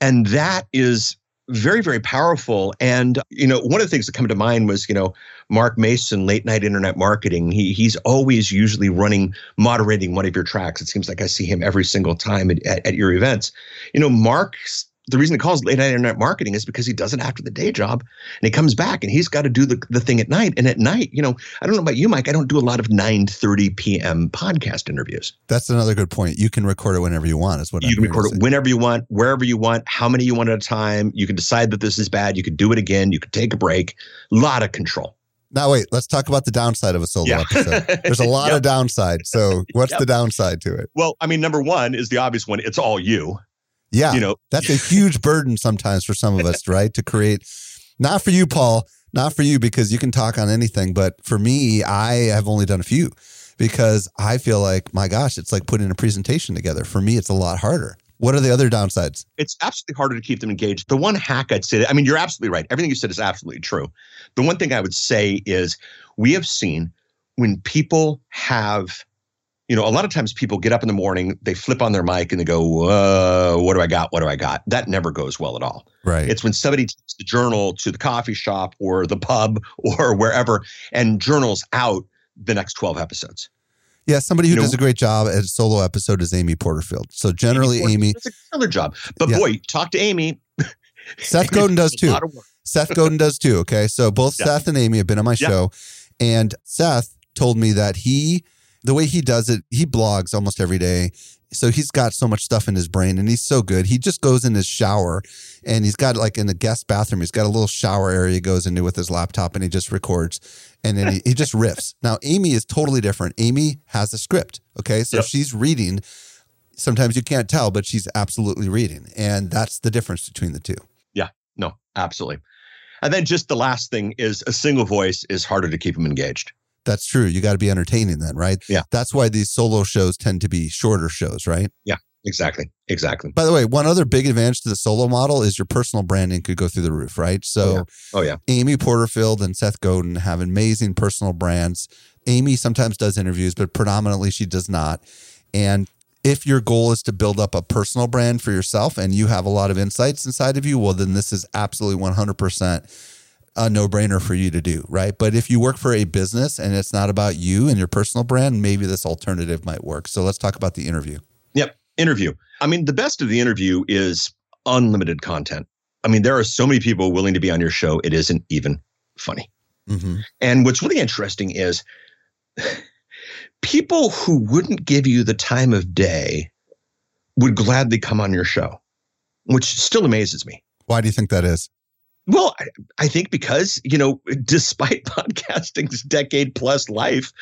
And that is very, very powerful. And, you know, one of the things that come to mind was, you know, Mark Mason, late night internet marketing. He he's always usually running, moderating one of your tracks. It seems like I see him every single time at, at, at your events. You know, Mark's the reason he calls late night internet marketing is because he does it after the day job and he comes back and he's got to do the, the thing at night. And at night, you know, I don't know about you, Mike, I don't do a lot of 9 30 p.m. podcast interviews.
That's another good point. You can record it whenever you want, is what
You
I'm
can record it whenever you want, wherever you want, how many you want at a time. You can decide that this is bad. You could do it again. You could take a break. A lot of control.
Now, wait, let's talk about the downside of a solo
Yeah.
episode. There's a lot
Yep.
of downside. So, what's
Yep.
the downside to it?
Well, I mean, number one is the obvious one. It's all you.
Yeah,
You know,
that's a huge burden sometimes for some of us, right? To create, not for you, Paul, not for you, because you can talk on anything. But for me, I have only done a few because I feel like, my gosh, it's like putting a presentation together. For me, it's a lot harder. What are the other downsides?
it's absolutely harder to keep them engaged. The one hack I'd say, I mean, you're absolutely right. Everything you said is absolutely true. The one thing I would say is we have seen when people have, you know, a lot of times people get up in the morning, they flip on their mic and they go, uh, what do I got? What do I got? That never goes well at all.
Right.
It's when somebody takes the journal to the coffee shop or the pub or wherever and journals out the next 12 episodes.
yeah, somebody who
you know-
does a great job at a solo episode is Amy Porterfield. So generally, Amy,
It's a killer job. But
Yeah.
boy, talk to Amy.
Seth Godin does too.
lot of work.
Seth Godin does too. Okay. So both
Yeah.
Seth and Amy have been on my
Yeah.
show. And Seth told me that he, the way he does it, he blogs almost every day. So he's got so much stuff in his brain and he's so good. He just goes in his shower and he's got like in the guest bathroom, he's got a little shower area he goes into with his laptop and he just records and then he, he just riffs. Now, Amy is totally different. Amy has a script. Okay. So
Yep.
she's reading. Sometimes you can't tell, but she's absolutely reading. And that's the difference between the two. Yeah.
No, absolutely. And then just the last thing is a single voice is harder to keep them engaged.
That's true. You got to be entertaining then, right?
Yeah.
That's why these solo shows tend to be shorter shows, right?
Yeah, exactly. Exactly.
By the way, one other big advantage to the solo model is your personal branding could go through the roof, right? So
Oh, yeah. Oh, yeah.
Amy Porterfield and Seth Godin have amazing personal brands. Amy sometimes does interviews, but predominantly she does not. And if your goal is to build up a personal brand for yourself and you have a lot of insights inside of you, well, then this is absolutely 100% a no brainer for you to do, right? But if you work for a business and it's not about you and your personal brand, maybe this alternative might work. So let's talk about the interview.
Yep. Interview. I mean, the best of the interview is unlimited content. I mean, there are so many people willing to be on your show, it isn't even funny.
hmm
And what's really interesting is people who wouldn't give you the time of day would gladly come on your show, which still amazes me.
Why do you think that is?
Well, I, I think because, you know, despite podcasting's decade plus life,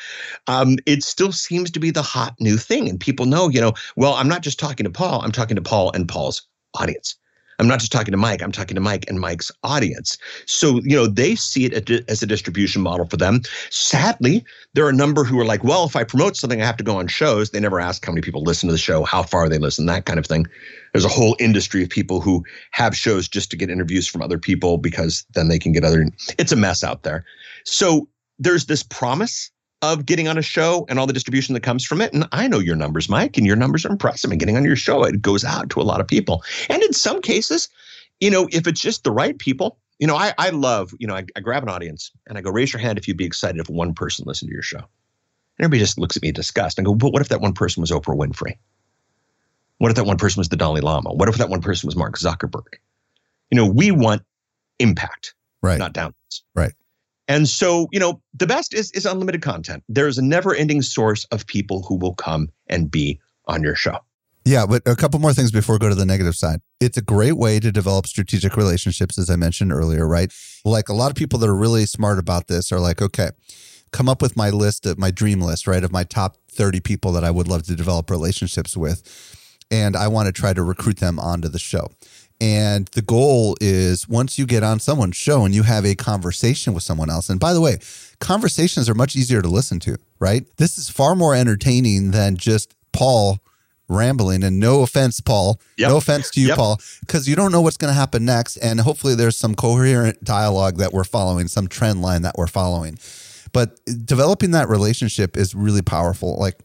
um, it still seems to be the hot new thing. And people know, you know, well, I'm not just talking to Paul, I'm talking to Paul and Paul's audience. I'm not just talking to Mike, I'm talking to Mike and Mike's audience. So, you know, they see it as a distribution model for them. Sadly, there are a number who are like, well, if I promote something, I have to go on shows. They never ask how many people listen to the show, how far they listen, that kind of thing. There's a whole industry of people who have shows just to get interviews from other people because then they can get other. It's a mess out there. So there's this promise of getting on a show and all the distribution that comes from it. And I know your numbers, Mike, and your numbers are impressive. And getting on your show, it goes out to a lot of people. And in some cases, you know, if it's just the right people, you know, I, I love, you know, I, I grab an audience and I go, raise your hand if you'd be excited if one person listened to your show. And everybody just looks at me in disgust and go, but what if that one person was Oprah Winfrey? What if that one person was the Dalai Lama? What if that one person was Mark Zuckerberg? You know, we want impact,
right?
Not downloads,
right?
And so, you know, the best is is unlimited content. There's a never-ending source of people who will come and be on your show.
Yeah, but a couple more things before we go to the negative side. It's a great way to develop strategic relationships, as I mentioned earlier, right? Like a lot of people that are really smart about this are like, okay, come up with my list of my dream list, right? Of my top 30 people that I would love to develop relationships with. And I want to try to recruit them onto the show. And the goal is once you get on someone's show and you have a conversation with someone else. And by the way, conversations are much easier to listen to, right? This is far more entertaining than just Paul rambling. And no offense, Paul. Yep. No offense to you, yep. Paul, because you don't know what's going to happen next. And hopefully there's some coherent dialogue that we're following, some trend line that we're following. But developing that relationship is really powerful. Like,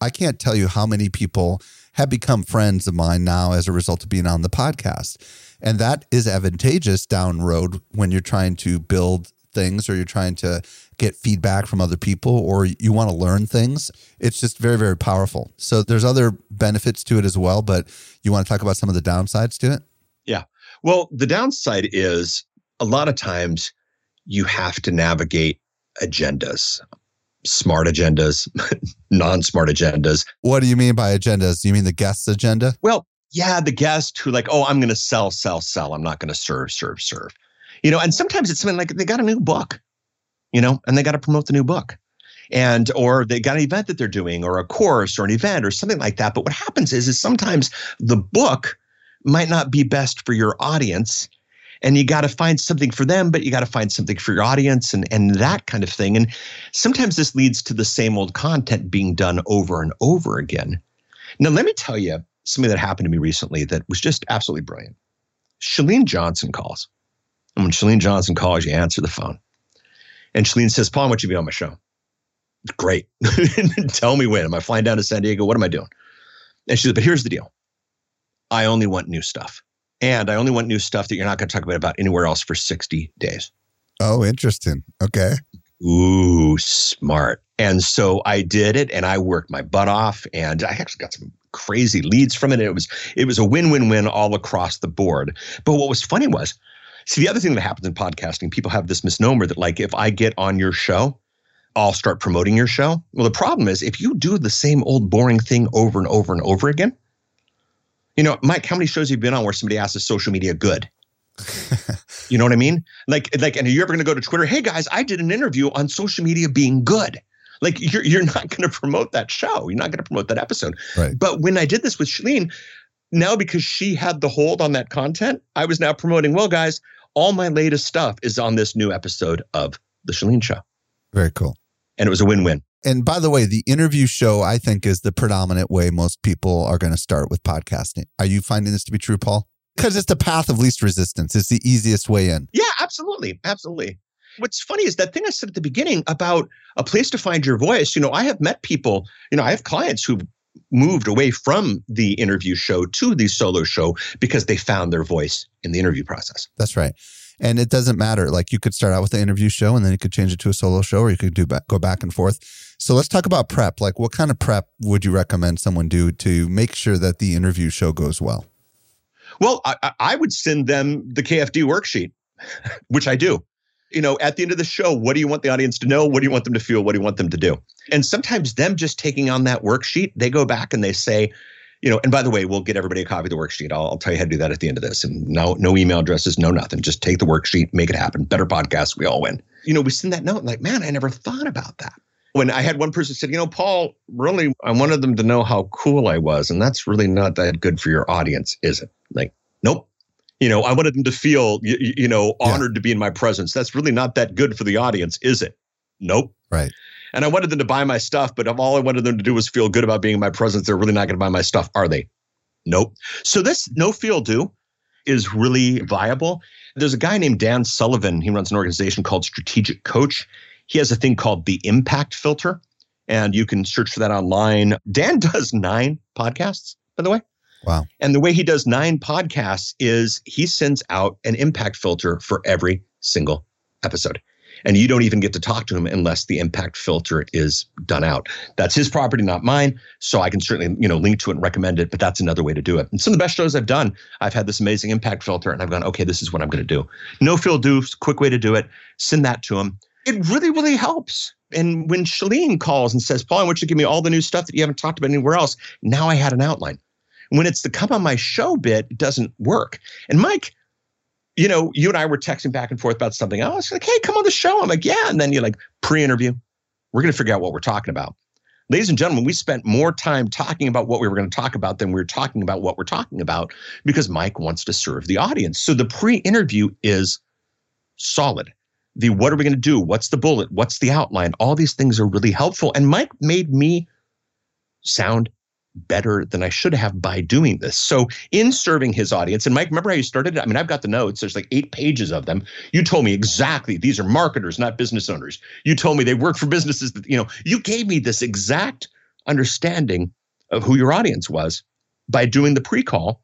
I can't tell you how many people have become friends of mine now as a result of being on the podcast. And that is advantageous down road when you're trying to build things or you're trying to get feedback from other people or you want to learn things. It's just very, very powerful. So there's other benefits to it as well, but you want to talk about some of the downsides to it?
Yeah. Well, the downside is a lot of times you have to navigate agendas smart agendas, non smart agendas.
What do you mean by agendas? Do you mean the guest's agenda?
Well, yeah, the guest who, like, oh, I'm going to sell, sell, sell. I'm not going to serve, serve, serve. You know, and sometimes it's something like they got a new book, you know, and they got to promote the new book. And or they got an event that they're doing or a course or an event or something like that. But what happens is is sometimes the book might not be best for your audience and you got to find something for them but you got to find something for your audience and and that kind of thing. And sometimes this leads to the same old content being done over and over again. Now let me tell you something that happened to me recently that was just absolutely brilliant. Chalene johnson calls. And when chalene johnson calls you answer the phone. And chalene says paul i want you be on my show. Great. Tell me when. Am i flying down to san diego? What am i doing? And she said but here's the deal. I only want new stuff and I only want new stuff that you're not going to talk about, about anywhere else for 60 days.
Oh, interesting. Okay.
Ooh, smart. And so I did it and I worked my butt off and I actually got some crazy leads from it. It was it was a win-win-win all across the board. But what was funny was, see the other thing that happens in podcasting, people have this misnomer that like if I get on your show, I'll start promoting your show. Well, the problem is if you do the same old boring thing over and over and over again, you know, Mike, how many shows have you been on where somebody asks is social media good? you know what I mean? Like, like, and are you ever going to go to Twitter? Hey guys, I did an interview on social media being good. Like, you're you're not going to promote that show. You're not going to promote that episode.
Right.
But when I did this with Chalene, now because she had the hold on that content, I was now promoting. Well, guys, all my latest stuff is on this new episode of the Chalene Show.
Very cool.
And it was a win-win.
And by the way, the interview show, I think, is the predominant way most people are going to start with podcasting. Are you finding this to be true, Paul? Because it's the path of least resistance. It's the easiest way in.
Yeah, absolutely. Absolutely. What's funny is that thing I said at the beginning about a place to find your voice. You know, I have met people, you know, I have clients who moved away from the interview show to the solo show because they found their voice in the interview process.
That's right. And it doesn't matter. Like you could start out with the interview show and then you could change it to a solo show or you could do back, go back and forth. So let's talk about prep. Like what kind of prep would you recommend someone do to make sure that the interview show goes well?
Well, I, I would send them the KFD worksheet, which I do. You know, at the end of the show, what do you want the audience to know? What do you want them to feel? What do you want them to do? And sometimes them just taking on that worksheet, they go back and they say, you know, and by the way, we'll get everybody a copy of the worksheet. I'll, I'll, tell you how to do that at the end of this. And no, no email addresses, no nothing. Just take the worksheet, make it happen. Better podcast, we all win. You know, we send that note and like, man, I never thought about that. When I had one person said, you know, Paul, really, I wanted them to know how cool I was, and that's really not that good for your audience, is it? Like, nope. You know, I wanted them to feel, you, you know, honored yeah. to be in my presence. That's really not that good for the audience, is it? Nope.
Right.
And I wanted them to buy my stuff, but if all I wanted them to do was feel good about being in my presence, they're really not going to buy my stuff, are they? Nope. So this know feel do is really viable. There's a guy named Dan Sullivan. He runs an organization called Strategic Coach. He has a thing called the impact filter, and you can search for that online. Dan does nine podcasts, by the way.
Wow.
And the way he does nine podcasts is he sends out an impact filter for every single episode. And you don't even get to talk to him unless the impact filter is done out. That's his property, not mine. So I can certainly, you know, link to it and recommend it, but that's another way to do it. And some of the best shows I've done, I've had this amazing impact filter and I've gone, okay, this is what I'm going to do. No fill do, quick way to do it. Send that to him. It really, really helps. And when Chalene calls and says, Paul, I want you to give me all the new stuff that you haven't talked about anywhere else, now I had an outline. When it's the come on my show bit, it doesn't work. And Mike, you know, you and I were texting back and forth about something oh, else. Like, hey, come on the show. I'm like, yeah. And then you're like, pre-interview. We're going to figure out what we're talking about. Ladies and gentlemen, we spent more time talking about what we were going to talk about than we were talking about what we're talking about because Mike wants to serve the audience. So the pre-interview is solid. The what are we going to do? What's the bullet? What's the outline? All these things are really helpful. And Mike made me sound better than I should have by doing this. So, in serving his audience, and Mike, remember how you started? I mean, I've got the notes. There's like eight pages of them. You told me exactly these are marketers, not business owners. You told me they work for businesses that, you know, you gave me this exact understanding of who your audience was by doing the pre call.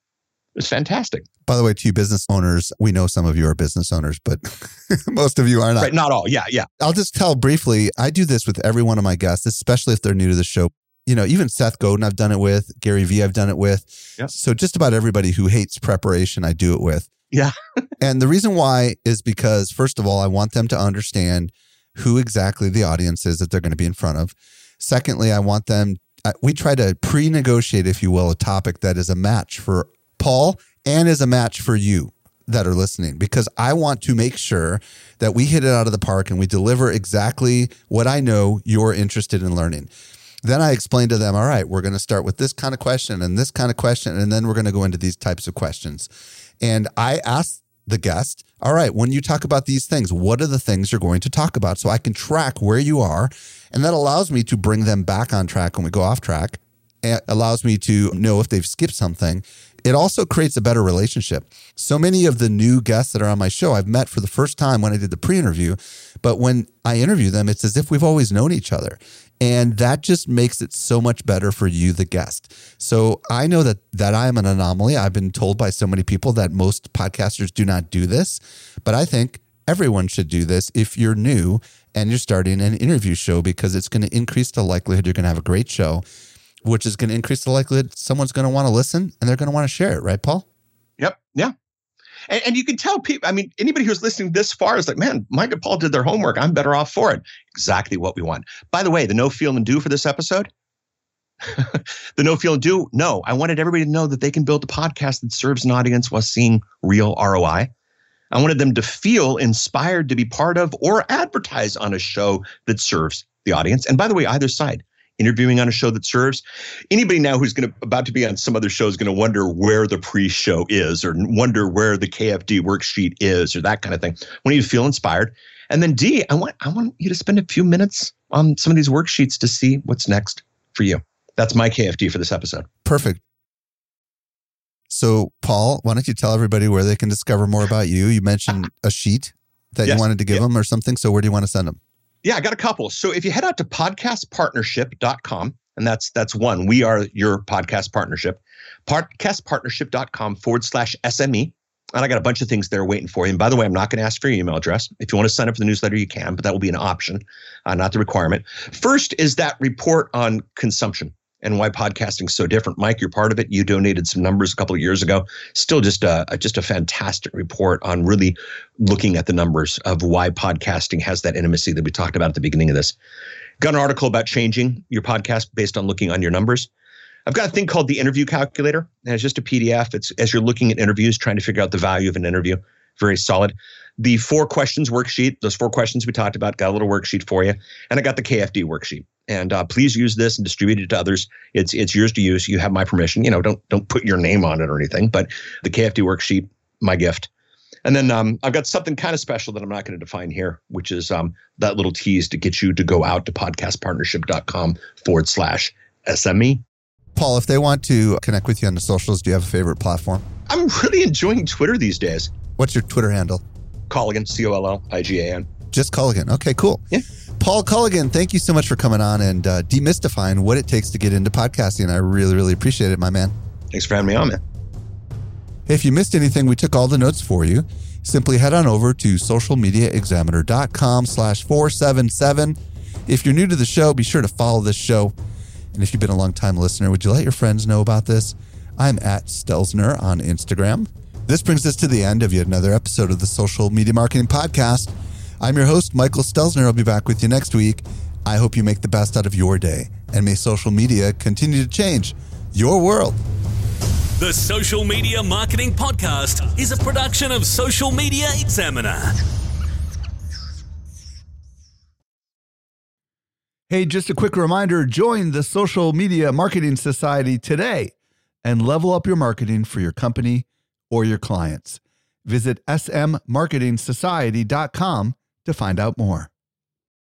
It's fantastic.
By the way, to you business owners, we know some of you are business owners, but most of you are not.
Right, not all. Yeah, yeah.
I'll just tell briefly I do this with every one of my guests, especially if they're new to the show you know, even Seth Godin, I've done it with. Gary Vee, I've done it with. So just about everybody who hates preparation, I do it with.
Yeah.
and the reason why is because, first of all, I want them to understand who exactly the audience is that they're going to be in front of. Secondly, I want them, we try to pre negotiate, if you will, a topic that is a match for Paul and is a match for you that are listening because I want to make sure that we hit it out of the park and we deliver exactly what I know you're interested in learning. Then I explained to them, all right, we're going to start with this kind of question and this kind of question, and then we're going to go into these types of questions. And I asked the guest, all right, when you talk about these things, what are the things you're going to talk about? So I can track where you are. And that allows me to bring them back on track when we go off track. It allows me to know if they've skipped something. It also creates a better relationship. So many of the new guests that are on my show, I've met for the first time when I did the pre interview. But when I interview them, it's as if we've always known each other. And that just makes it so much better for you, the guest. So I know that that I am an anomaly. I've been told by so many people that most podcasters do not do this, but I think everyone should do this if you're new and you're starting an interview show because it's going to increase the likelihood you're going to have a great show, which is going to increase the likelihood someone's going to want to listen and they're going to want to share it, right, Paul?
Yep. Yeah. And, and, you can tell people, I mean, anybody who's listening this far is like, man, Mike and Paul did their homework. I'm better off for it. Exactly what we want. By the way, the know feel and do for this episode, the know feel and do, no, I wanted everybody to know that they can build a podcast that serves an audience while seeing real ROI. I wanted them to feel inspired to be part of or advertise on a show that serves the audience. And by the way, either side, interviewing on a show that serves. Anybody now who's going to about to be on some other show is going to wonder where the pre-show is or wonder where the KFD worksheet is or that kind of thing. When you feel inspired. And then D, I want I want you to spend a few minutes on some of these worksheets to see what's next for you. That's my KFD for this episode.
Perfect. So, Paul, why don't you tell everybody where they can discover more about you? You mentioned a sheet that yes. you wanted to give them or something. So, where do you want to send them?
Yeah, I got a couple. So if you head out to podcastpartnership.com, and that's that's one, we are your podcast partnership, podcastpartnership.com forward slash SME. And I got a bunch of things there waiting for you. And by the way, I'm not going to ask for your email address. If you want to sign up for the newsletter, you can, but that will be an option, uh, not the requirement. First is that report on consumption and why podcasting is so different. Mike, you're part of it. You donated some numbers a couple of years ago. Still just a just a fantastic report on really looking at the numbers of why podcasting has that intimacy that we talked about at the beginning of this. Got an article about changing your podcast based on looking on your numbers. I've got a thing called the interview calculator, and it's just a PDF. It's as you're looking at interviews, trying to figure out the value of an interview. Very solid. The four questions worksheet, those four questions we talked about, got a little worksheet for you. And I got the KFD worksheet and uh, please use this and distribute it to others. It's it's yours to use. You have my permission. You know, don't don't put your name on it or anything. But the KFD worksheet, my gift. And then um, I've got something kind of special that I'm not going to define here, which is um, that little tease to get you to go out to podcastpartnership.com forward slash SME.
Paul, if they want to connect with you on the socials, do you have a favorite platform?
I'm really enjoying Twitter these days.
What's your Twitter handle?
Colligan, C O L L I G A N.
Just Colligan. Okay, cool.
Yeah.
Paul Colligan, thank you so much for coming on and uh, demystifying what it takes to get into podcasting. I really, really appreciate it, my man.
Thanks for having me on, man.
If you missed anything, we took all the notes for you. Simply head on over to socialmediaexaminer.com slash 477. If you're new to the show, be sure to follow this show. And if you've been a long time listener, would you let your friends know about this? I'm at Stelzner on Instagram. This brings us to the end of yet another episode of the Social Media Marketing Podcast. I'm your host, Michael Stelzner. I'll be back with you next week. I hope you make the best out of your day, and may social media continue to change your world.
The Social Media Marketing Podcast is a production of Social Media Examiner.
Hey, just a quick reminder join the Social Media Marketing Society today and level up your marketing for your company or your clients. Visit smmarketingsociety.com to find out more.